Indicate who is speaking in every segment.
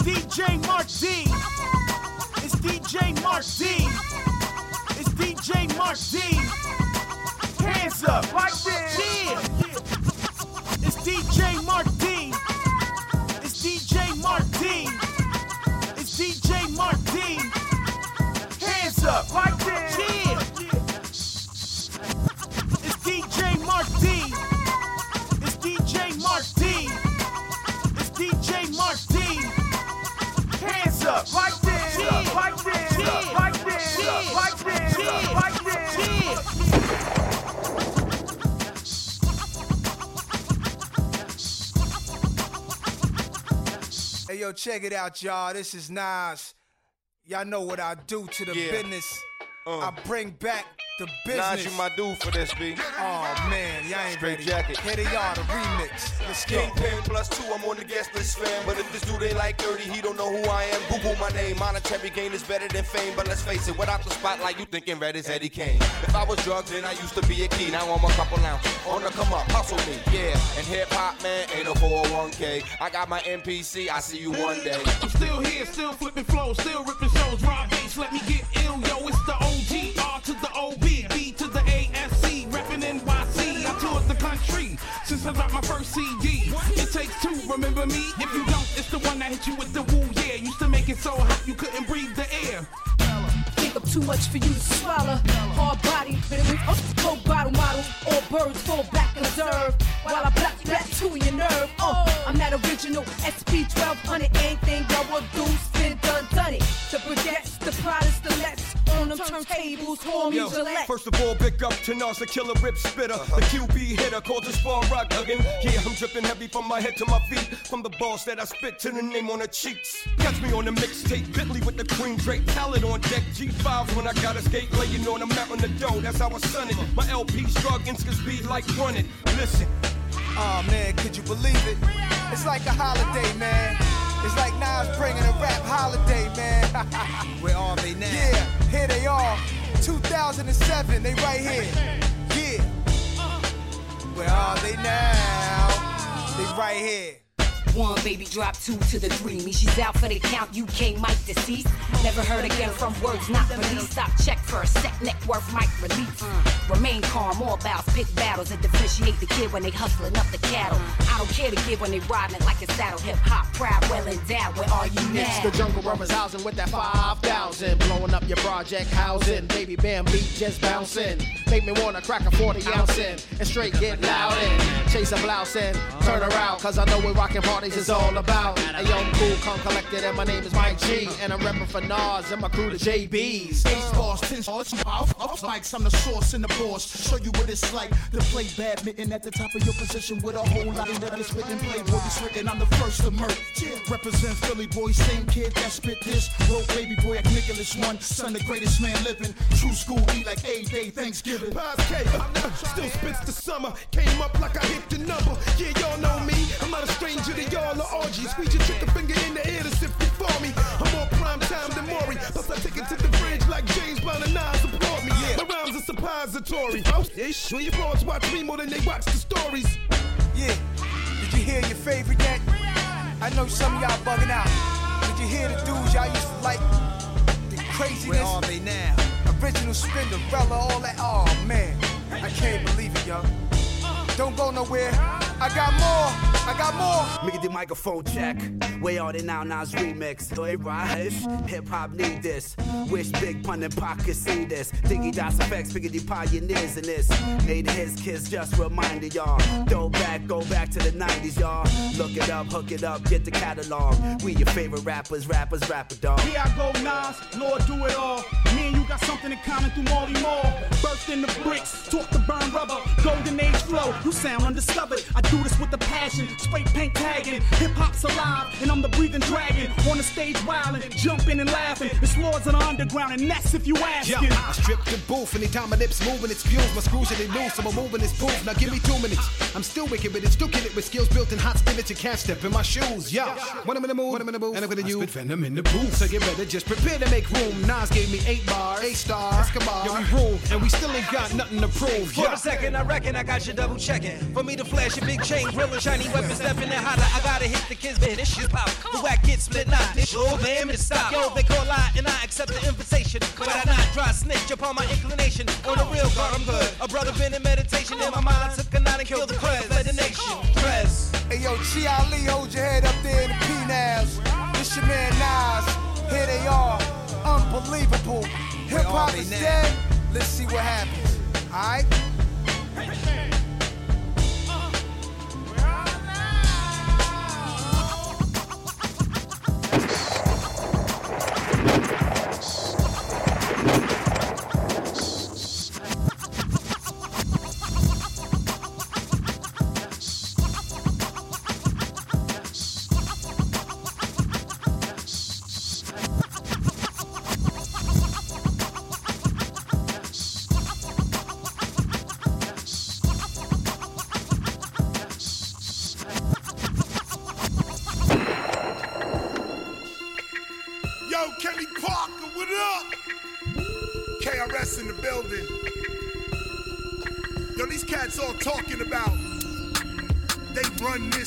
Speaker 1: DJ Mark D. It's DJ Mark D. It's DJ Mark D. Hands up, like this. Yeah. It's DJ Mark D. It's DJ Mark D. It's DJ Mark D. Hands up, like this. Yeah. It's DJ Mark D. It's DJ Mark D.
Speaker 2: Hey yo, check it out, y'all. This is Nas. Y'all know what I do to the
Speaker 3: Yeah.
Speaker 2: business.
Speaker 3: Uh.
Speaker 2: I bring back the
Speaker 3: Nas,
Speaker 2: business.
Speaker 3: you my dude for this, B.
Speaker 2: Oh man, y'all ain't
Speaker 3: Straight
Speaker 2: ready.
Speaker 3: jacket.
Speaker 2: Here they are, the remix. Let's go.
Speaker 3: Kingpin plus two, I'm on the guest list, fam. But if this dude ain't like 30, he don't know who I am. Google my name. Monetary gain is better than fame. But let's face it, without the spotlight, you thinking red is Eddie Kane. If I was drugged, then I used to be a key. Now I'm a couple ounce. On the come up, hustle me, yeah. And hip hop, man, ain't no 401k. I got my MPC, I see you one day.
Speaker 4: I'm still here, still flipping flows, still ripping shows. Rob Base, let me get ill, yo. It's the OG, since I dropped my first CD. It takes two, remember me? If you don't, it's the one that hit you with the woo, yeah. Used to make it so hot you couldn't breathe the air.
Speaker 5: Think I'm too much for you to swallow. Hard body, but it was coke bottle model. All birds fall back and observe. While I black back to your nerve. Oh, I'm that original SP 1200. Anything y'all will do, spin done, done it. On them turntables, home
Speaker 6: Yo,
Speaker 5: Gillette.
Speaker 6: first of all, big up to Nas, the killer rip spitter, uh-huh. the QB hitter, called the spawn rock again. Yeah, I'm dripping heavy from my head to my feet, from the balls that I spit to the name on the cheeks. Catch me on the mixtape, Bentley with the cream drape, palette on deck, G5s when I got a skate laying on the mountain the dough. That's how I son it. My LP's druggins cause be like running. Listen,
Speaker 2: Oh man, could you believe it? It's like a holiday, man. It's like Nas bringing a rap holiday, man.
Speaker 7: Where are they now?
Speaker 2: yeah, here they are. 2007, they right here. Yeah. Where are they now? They right here.
Speaker 5: One baby drop two to the three. Me, she's out for the count. UK mic deceased. Never heard again from words not released. Stop check for a set net worth mic release. Mm. Remain calm, all bouts, pick battles, and differentiate the kid when they hustling up the cattle. I don't care to give when they riding it like a saddle. Hip hop, proud, well endowed. Where are you now?
Speaker 8: It's the jungle rubbers housing with that 5,000. Blowing up your project housing. Baby bam beat just bouncing. Make me wanna crack a 40 ounce in. And straight get loud in. Chase a blouse in. Turn around, cause I know what rockin' parties is all about. A young cool, calm, collected, and my name is Mike G. And I'm reppin' for Nas and my crew, the JBs.
Speaker 4: Ace bars, ten stars, oh, off, off mics, I'm the source and the boss. Show you what it's like to play badminton at the top of your position with a whole lot of that is written. Play boy, it's written, I'm the first to murk. Represent Philly boy, same kid that spit this. Roll baby boy, like Nicholas one, son, the greatest man living. True school, be like A Day, Thanksgiving.
Speaker 9: Pies K, still spits the summer. Came up like I hit the number. Yeah, y'all know me. I'm not a stranger to y'all or orgies. Squeeze your chicken finger in the air to sift it for me. I'm more prime time than Maury. Plus I take it to the bridge like James Brown and Nas support me. My rhymes are suppository. Oh, ish. When your bros watch me more than they watch the stories.
Speaker 2: Yeah. Did you hear your favorite yet? I know some of y'all bugging out. Did you hear the dudes y'all used to like? The craziness.
Speaker 7: Where are they now?
Speaker 2: Original Spinderella, all that. Oh man, I can't believe it, yo. Don't go nowhere. I got more. I got more.
Speaker 10: Make the microphone check. Way out and now, Nas remix. So it rise. Hip hop need this. Wish Big Pun and Pac could see this. Diggy Das EFX, the pioneers in this. Made his kids just reminded y'all. Go back, go back to the 90s, y'all. Look it up, hook it up, get the catalog. We your favorite rappers, rappers, rapper dog.
Speaker 4: Here I go, Nas, Lord, do it all. And got something in common through Marley Marl. Burst in the bricks, talk to burn rubber, golden age flow. You sound undiscovered. I do this with a passion, spray paint tagging. Hip hop's alive, and I'm the breathing dragon. On the stage wildin', jumping and laughing. It's lords of the underground, and that's if you
Speaker 7: Yo,
Speaker 4: askin'.
Speaker 7: I strip the booth anytime my lips moving, it's fuels. My screws are they loose, so I'm a moving this proof. Now give me two minutes. I'm still wicked, but it's still kill it with skills built in hot spinach. You can't step in my shoes. Yo, when I'm in the mood, when I'm in the booth, and I'm gonna. Spit venom in the booth, so get ready, just prepare to make room. Nas gave me eight bars. Stars, A star, Escobar. Yeah, we rule, and we still ain't got nothing to prove.
Speaker 11: For a second, I reckon I got you double checking. For me to flash a big chain, grilling shiny weapons, stepping and holler. I gotta hit the kids, man. This shit pop. The whack kids split knot. It's your damn it stop. Yo, they call lie, and I accept the invitation. But I not dry snitch upon my inclination. On the real guard, I'm good. A brother been in meditation in my mind. I Took a night and killed the prez. Led the nation. press.
Speaker 2: Hey yo, Chi Ali, hold your head up there in the P-Navs. This your man Nas. Here they are. Unbelievable. Hip hop is dead. Let's see what happens. Alright?
Speaker 9: Yo,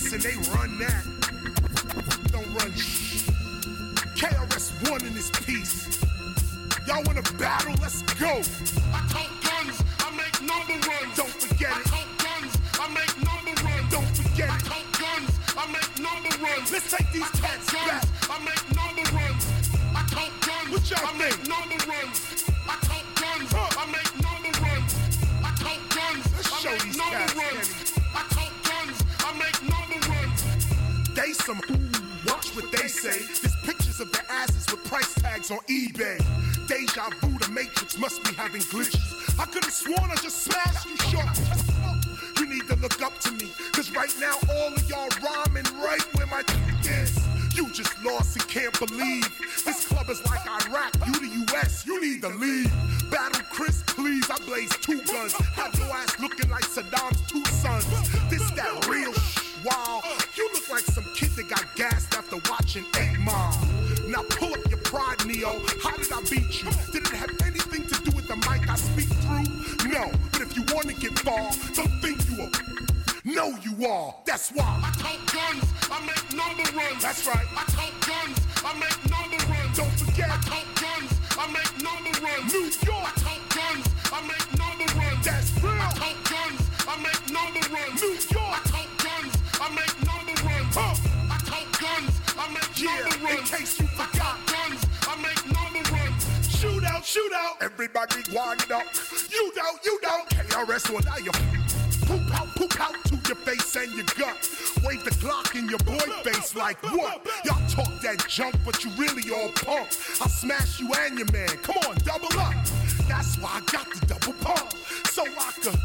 Speaker 9: this and they run that. Price tags on eBay. Deja vu, the Matrix must be having glitches. I could have sworn I just smashed you short. You need to look up to me, cause right now all of y'all rhyming right where my dick is. You just lost and can't believe. This club is like Iraq, you the US, you need to leave. Battle Chris, please, I blaze two guns. Have your ass looking like Saddam's two sons. This that real sh- wow. You look like some kid that got gassed after watching 8 Mile. Now pull up your pride, Neo. How did I beat you? Did it have anything to do with the mic I speak through? No, but if you want to get far, don't think you are. No, you are. That's why. I count guns. I make number runs. That's right. I count guns. I make number runs. Don't forget. I count guns. I make number runs. New York. I count guns. I make number runs. That's real. I count guns. I make number runs. New York. I count guns. I make number runs. Huh. I count guns. I make yeah, number runs. In case you Shoot out. Everybody wind up. You don't, you don't. KRS will you. Poop out, poop out to your face and your gut. Wave the Glock in your boy face like what? Y'all talk that junk, but you really all pump. I'll smash you and your man. Come on, double up. That's why I got the double pump. So I could.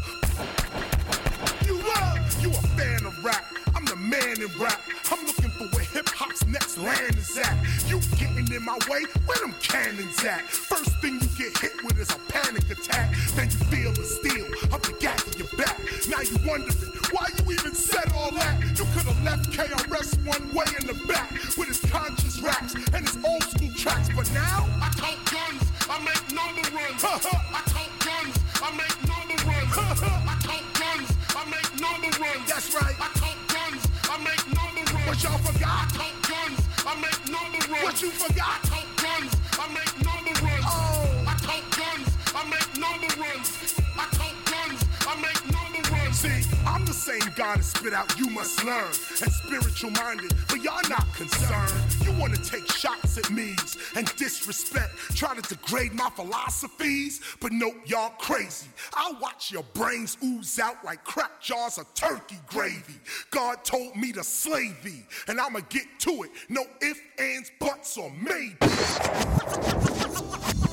Speaker 9: You up? You a fan of rap? I'm the man in rap. I'm looking for where hip next land is at. You getting in my way? Where them cannons at? First thing you get hit with is a panic attack. Then you feel the steel up the gap of your back. Now you wondering why you even said all that. You could have left KRS one way in the back with his conscious raps and his old school tracks. But now I count guns, I make number runs. I count guns, I make number runs. I count guns, I make number runs. That's right. I count guns, I make number runs. What y'all forgot? I I make number runs. What you forgot? I count guns, I make number runs. Oh. I count guns, I make number runs. I count guns, I make number runs. See, same God that spit out you must learn and spiritual minded, but y'all not concerned. You wanna take shots at me and disrespect, try to degrade my philosophies, but nope, y'all crazy. I'll watch your brains ooze out like crack jars of turkey gravy. God told me to slay thee, and I'ma get to it. No ifs, ands, buts, or maybe.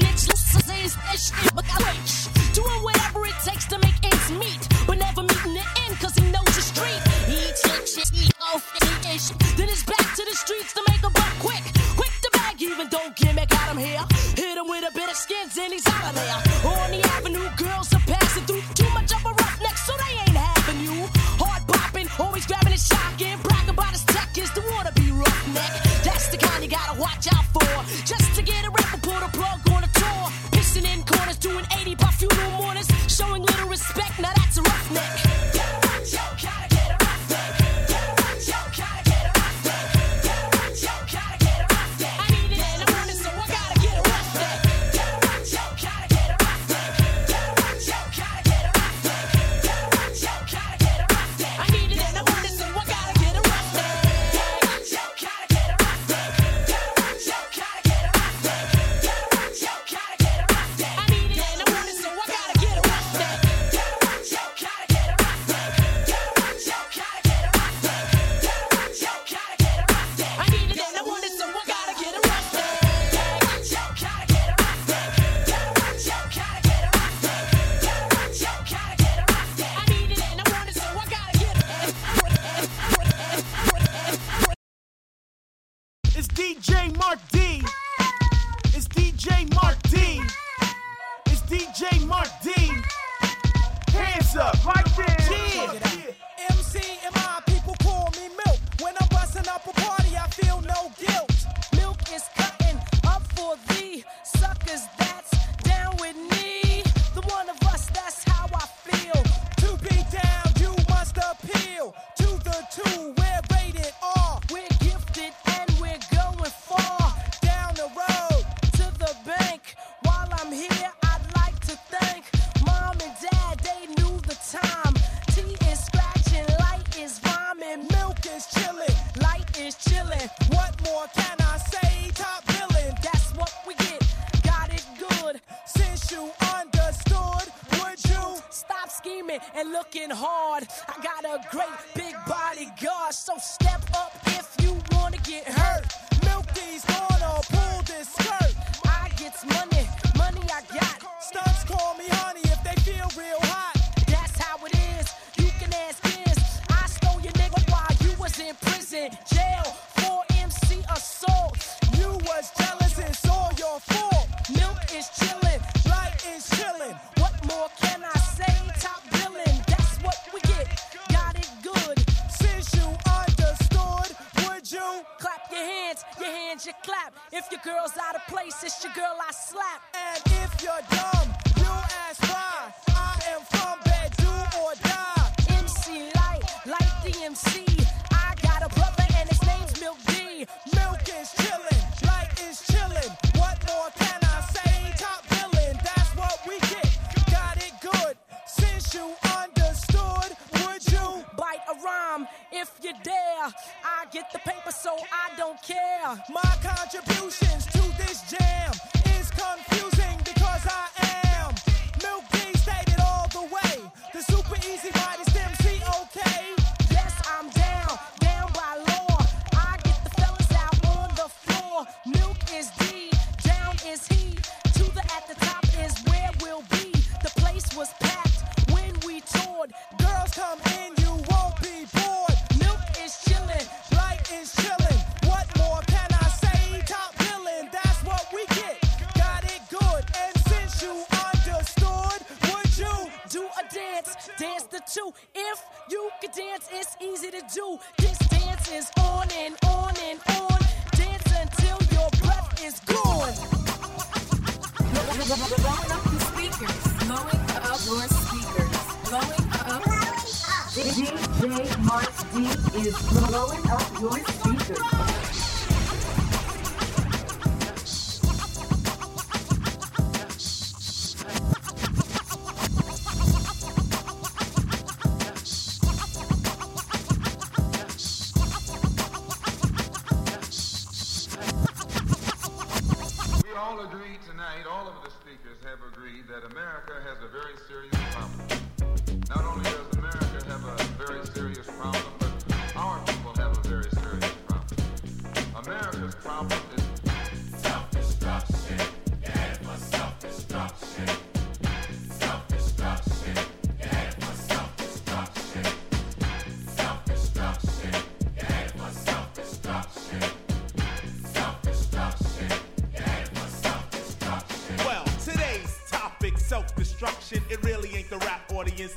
Speaker 12: snitch. Let's say it's doing whatever it takes to make ends meet. Clap your hands, your hands, you clap. If your girl's out of place, it's your girl I slap.
Speaker 13: And if you're dumb, you ask why. I am from bed, do or die.
Speaker 12: MC Lyte, like the MC. if you dare. I get the paper, so I don't care.
Speaker 13: My contributions to this jam is confusing because I am Milk King stated all the way. The super easy
Speaker 14: body's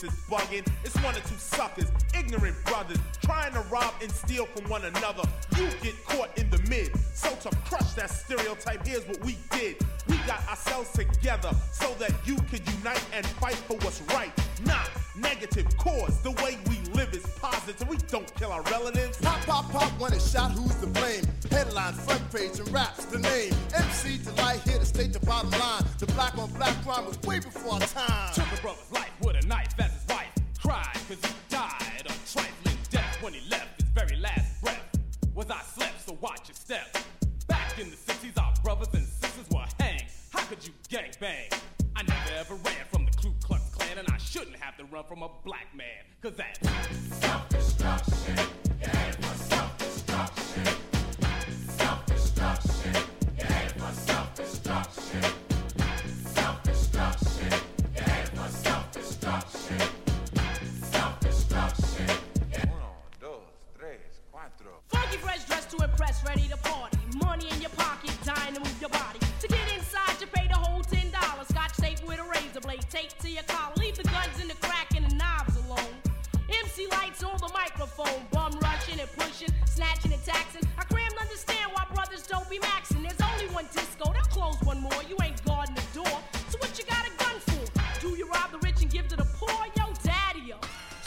Speaker 14: that's bugging. It's one or two suckers, ignorant brothers, trying to rob and steal from one another. You get caught in the mid. So to crush that stereotype, here's what we did. We got ourselves together so that you could unite and fight for what's right. Not negative cause. The way we live is positive. We don't kill our relatives.
Speaker 12: Pop, pop, pop, when it's shot, who's to blame? Headlines, front page, and raps the name. MC Delite here to state the bottom line. The black on black crime was way before our time.
Speaker 15: Rob the rich and give to the poor? Yo, daddy, yo.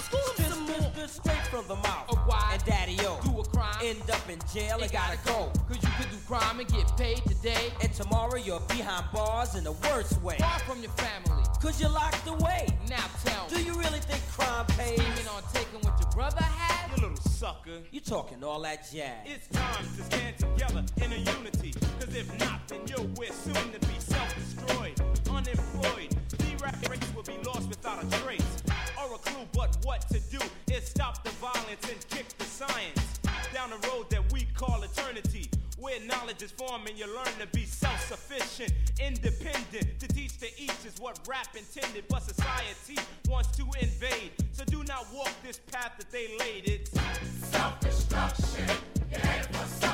Speaker 15: School 'em some more.
Speaker 16: straight from the mouth. And daddy yo, do a crime, end up in jail and gotta go. Cause you could do crime and get paid today. And tomorrow you're behind bars in the worst way. Far from your family. Cause you're locked away. Now tell me. Do you really think crime pays? Scheming on taking what your brother had?
Speaker 14: You little sucker.
Speaker 16: You talking all that jazz.
Speaker 14: It's time to stand together in a unity. Cause if not, then you'll we're soon to be self-destroyed, unemployed. Rap race will be lost without a trace or a clue. But what to do is stop the violence and kick the science down the road that we call eternity. Where knowledge is formed and you learn to be self-sufficient, independent. To teach to each is what rap intended, but society wants to invade. So do not walk this path that they laid. It's self-destruction. Yeah, for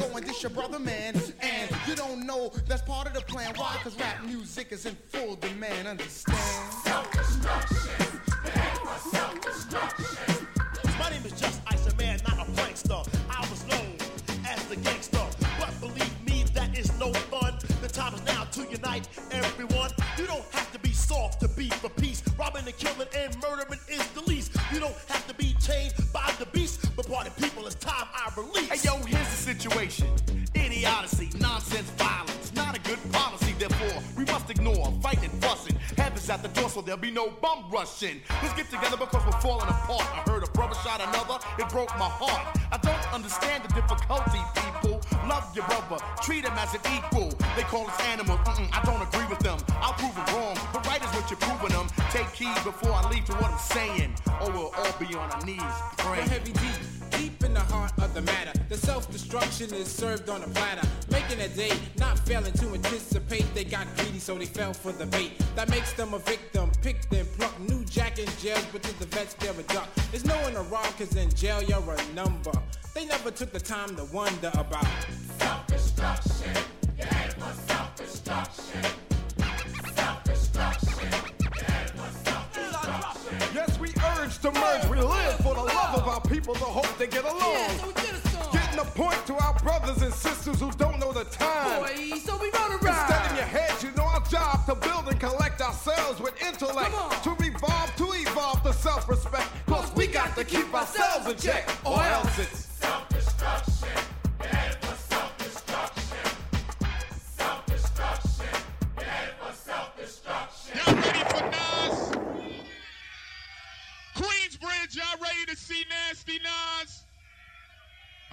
Speaker 17: go
Speaker 15: and
Speaker 4: dish your brother man. And you don't know that's part of the plan. Why? Cause rap music is in full demand. Understand?
Speaker 14: Self-destruction.
Speaker 10: Self-destruction. My name is Just Ice, a man, not a prankster. I was known as the gangster, but believe me, that is no fun. The time is now to unite everyone. You don't have to be soft to be for peace. Robbing and killing and murdering
Speaker 18: situation. Idiocy, nonsense, violence, not a good policy. Therefore, we must ignore fighting fussing. Heaven's at the door so there'll be no bum rushing. Let's get together because we're falling apart. I heard a brother shot another, it broke my heart. I don't understand the difficulty, people. Love your brother, treat him as an equal. They call us animals, Mm-mm, I don't agree with them. I'll prove it wrong, but right is what you're proving them. Take heed before I leave to what I'm saying, or we'll all be on our knees praying.
Speaker 19: The heavy D, deep in the heart of the matter. The self-destruction is served on a platter, making a day, not failing to anticipate. They got greedy, so they fell for the bait. That makes them a victim, pick them, pluck. New jack in jail, but to the vets they're a duck. There's no one to rob, cause in jail you're a number. They never took the time to wonder about self-destruction. Yeah, it was self-destruction. Self-destruction. You're animal self-destruction.
Speaker 9: Yes, we urge to merge. We live for the love of our people, the hope they get along. Getting a point to our brothers and sisters who don't know the time.
Speaker 12: Boy, so we gonna ride.
Speaker 9: Instead in your heads, you know our job to build and collect ourselves with intellect. To revolve, to evolve to self-respect. Cause we got to keep ourselves in check, or else it's self-destruction. Self-destruction. self-destruction.
Speaker 20: Y'all ready for Nas? Queensbridge, y'all ready to see Nasty Nas?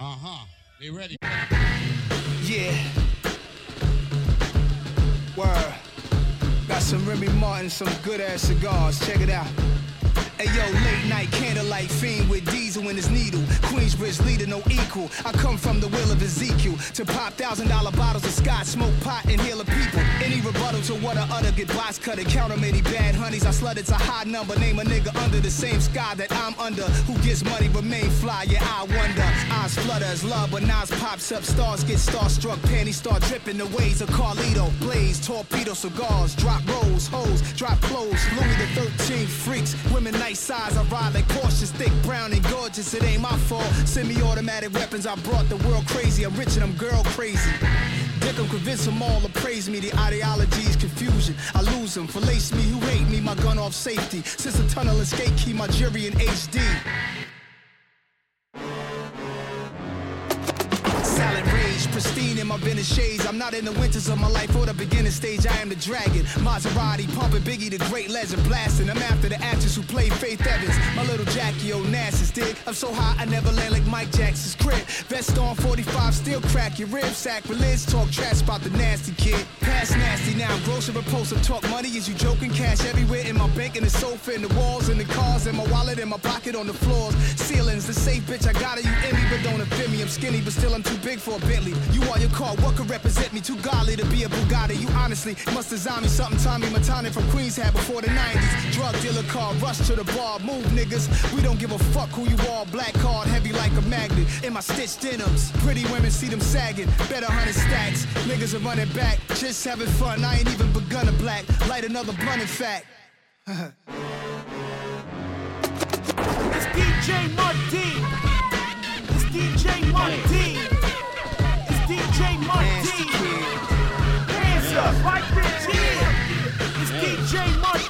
Speaker 21: Uh huh. They ready.
Speaker 2: Yeah. Word. Got some Remy Martin, some good ass cigars. Check it out. Hey yo, late night candlelight fiend with diesel in his needle. Queensbridge leader, no equal. I come from the will of Ezekiel to pop thousand dollar bottles of scotch, smoke pot, and heal the people. Any rebuttal to what I utter get box cut and count 'em many bad honeys. I slut it's a high number. Name a nigga under the same sky that I'm under. Who gets money remain fly? Yeah, I wonder. Eyes flutter as love, but Nas pops up. Stars get starstruck. Panties start dripping the ways of Carlito. Blaze, torpedo cigars, drop rolls, hoes, drop clothes. Louis the 13th freaks. Women nice size. I ride like cautious, thick, brown, and gorgeous. It ain't my fault. Semi-automatic weapons. I brought the world crazy. I'm rich and I'm girl crazy. Dick 'em, convince them all to praise me. The ideology's confusion. I lose them. Falace me who hate me. My gun off safety. Since the tunnel escape, key, my jury in HD. Pristine in my Venice shades. I'm not in the winters of my life or the beginning stage. I am the dragon. Maserati pumping Biggie, the great legend blasting. I'm after the actress who played Faith Evans. My little Jackie Onassis dig. I'm so high I never land like Mike Jackson's crib. Vest on 45, still crack your rib. Sacrilege, talk trash about the nasty kid. Past nasty now, gross and repulsive. Talk money, is you joking? Cash everywhere in my bank, in the sofa, in the walls, in the cars, in my wallet, in my pocket, on the floors. Ceilings, the safe bitch, I got it, you envy, but don't offend me. I'm skinny, but still I'm too big for a Bentley. You are your car, what could represent me? Too godly to be a Bugatti. You honestly must design me something Tommy Matani from Queens had before the 90s. Drug dealer car, rush to the bar, move niggas. We don't give a fuck who you are. Black card, heavy like a magnet. In my stitched denims, pretty women see them sagging. Better hundred stacks, niggas are running back. Just having fun, I ain't even begun to black. Light another blunt, in fact.
Speaker 1: It's DJ Martin.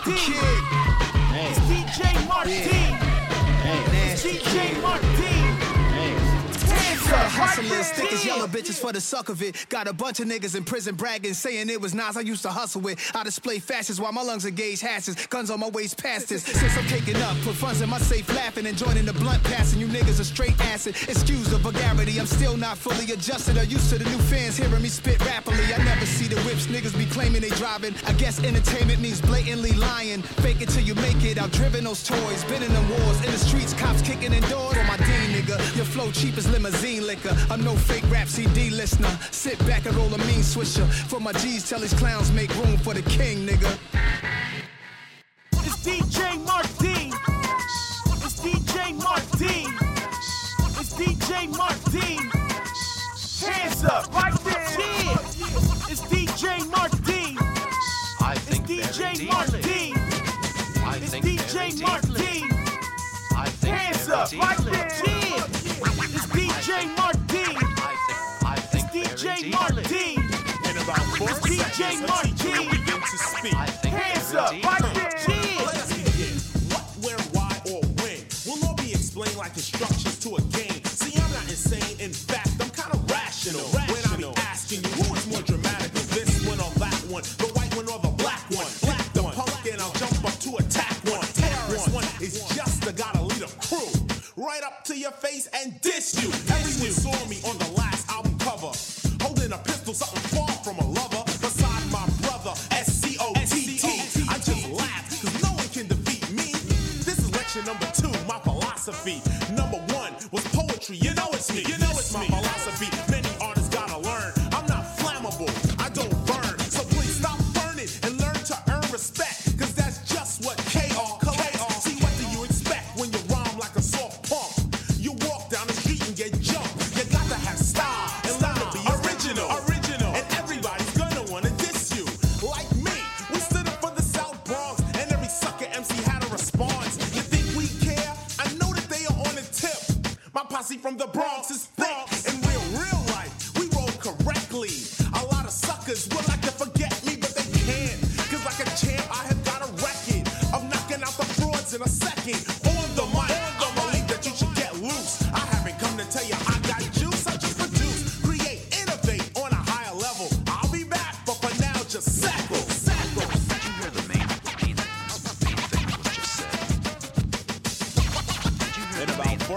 Speaker 1: DJ Martin. It's DJ Martin. It's DJ Martin. Hands
Speaker 2: For the
Speaker 1: up right
Speaker 2: hustlers, thick as yellow bitches for the suck of it. Got a bunch of niggas in prison bragging, saying it was Nas I used to hustle with. I display fashions while my lungs engage hashes. Guns on my waist past this. Since I'm caking up, put funds in my safe laughing and joining the blunt passing. You niggas are straight acid. Excuse the vulgarity, I'm still not fully adjusted or used to the new fans hearing me spit rapidly. I never see the whips niggas be claiming they driving. I guess entertainment means blatantly lying. Fake it till you make it. I've driven those toys, been in the wars. In the streets, cops kicking in doors. For my D, nigga. Your flow cheap as limousine liquor. I'm no fake rap CD listener. Sit back and roll a mean swisher. For my G's, tell these clowns make room for the king, nigga.
Speaker 1: It's DJ Martin. It's DJ Martin. It's DJ Martin. Hands up right there. Yeah. It's DJ Martin.
Speaker 3: I
Speaker 1: It's
Speaker 3: think very
Speaker 1: DJ
Speaker 3: deeply.
Speaker 1: Martin.
Speaker 3: I
Speaker 1: It's
Speaker 3: think very
Speaker 1: DJ
Speaker 3: deeply.
Speaker 1: Martin. Hands up right there.
Speaker 22: Begin to speak.
Speaker 1: Hands up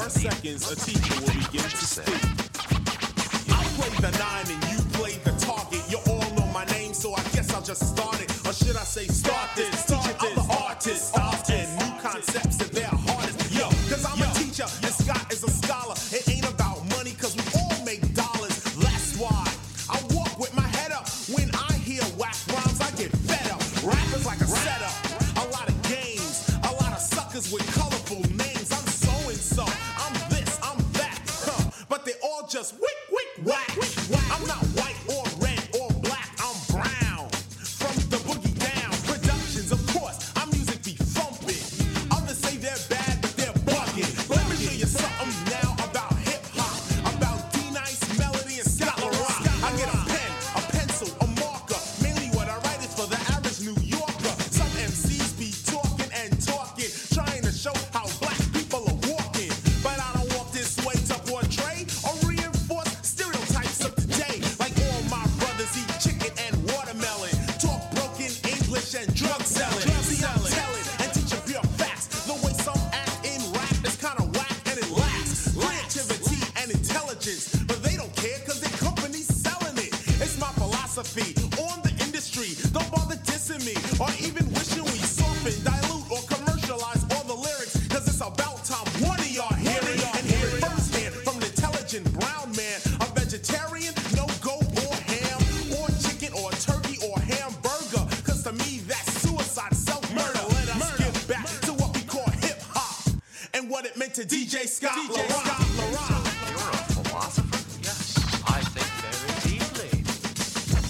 Speaker 22: four seconds, a teacher will begin to speak. I played the nine and you played the target. You all know my name, so I guess I'll just start it. Or should I say start?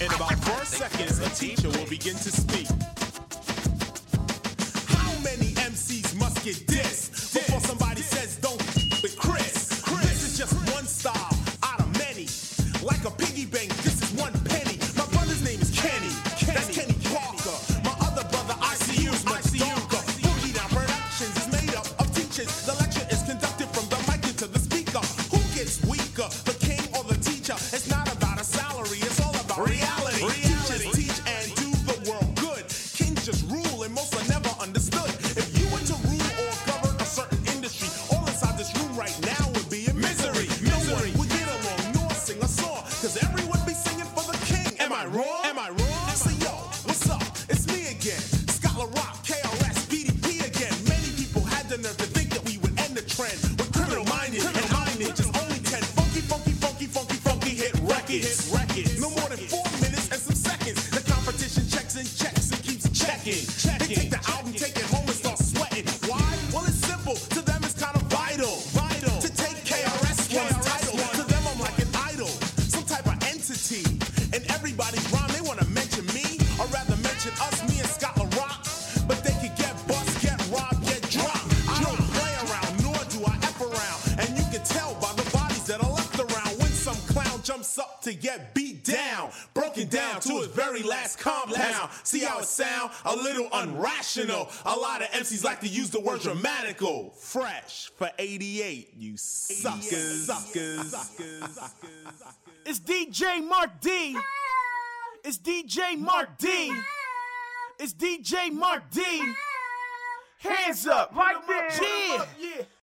Speaker 22: In about four seconds, a teacher will begin to speak. a little unrational. A lot of MCs like to use the word dramatical. Fresh for 88, you suckers. suckers.
Speaker 1: it's DJ Mark D. It's DJ Mark D. It's DJ Mark D. Hands up. Mark D. Yeah.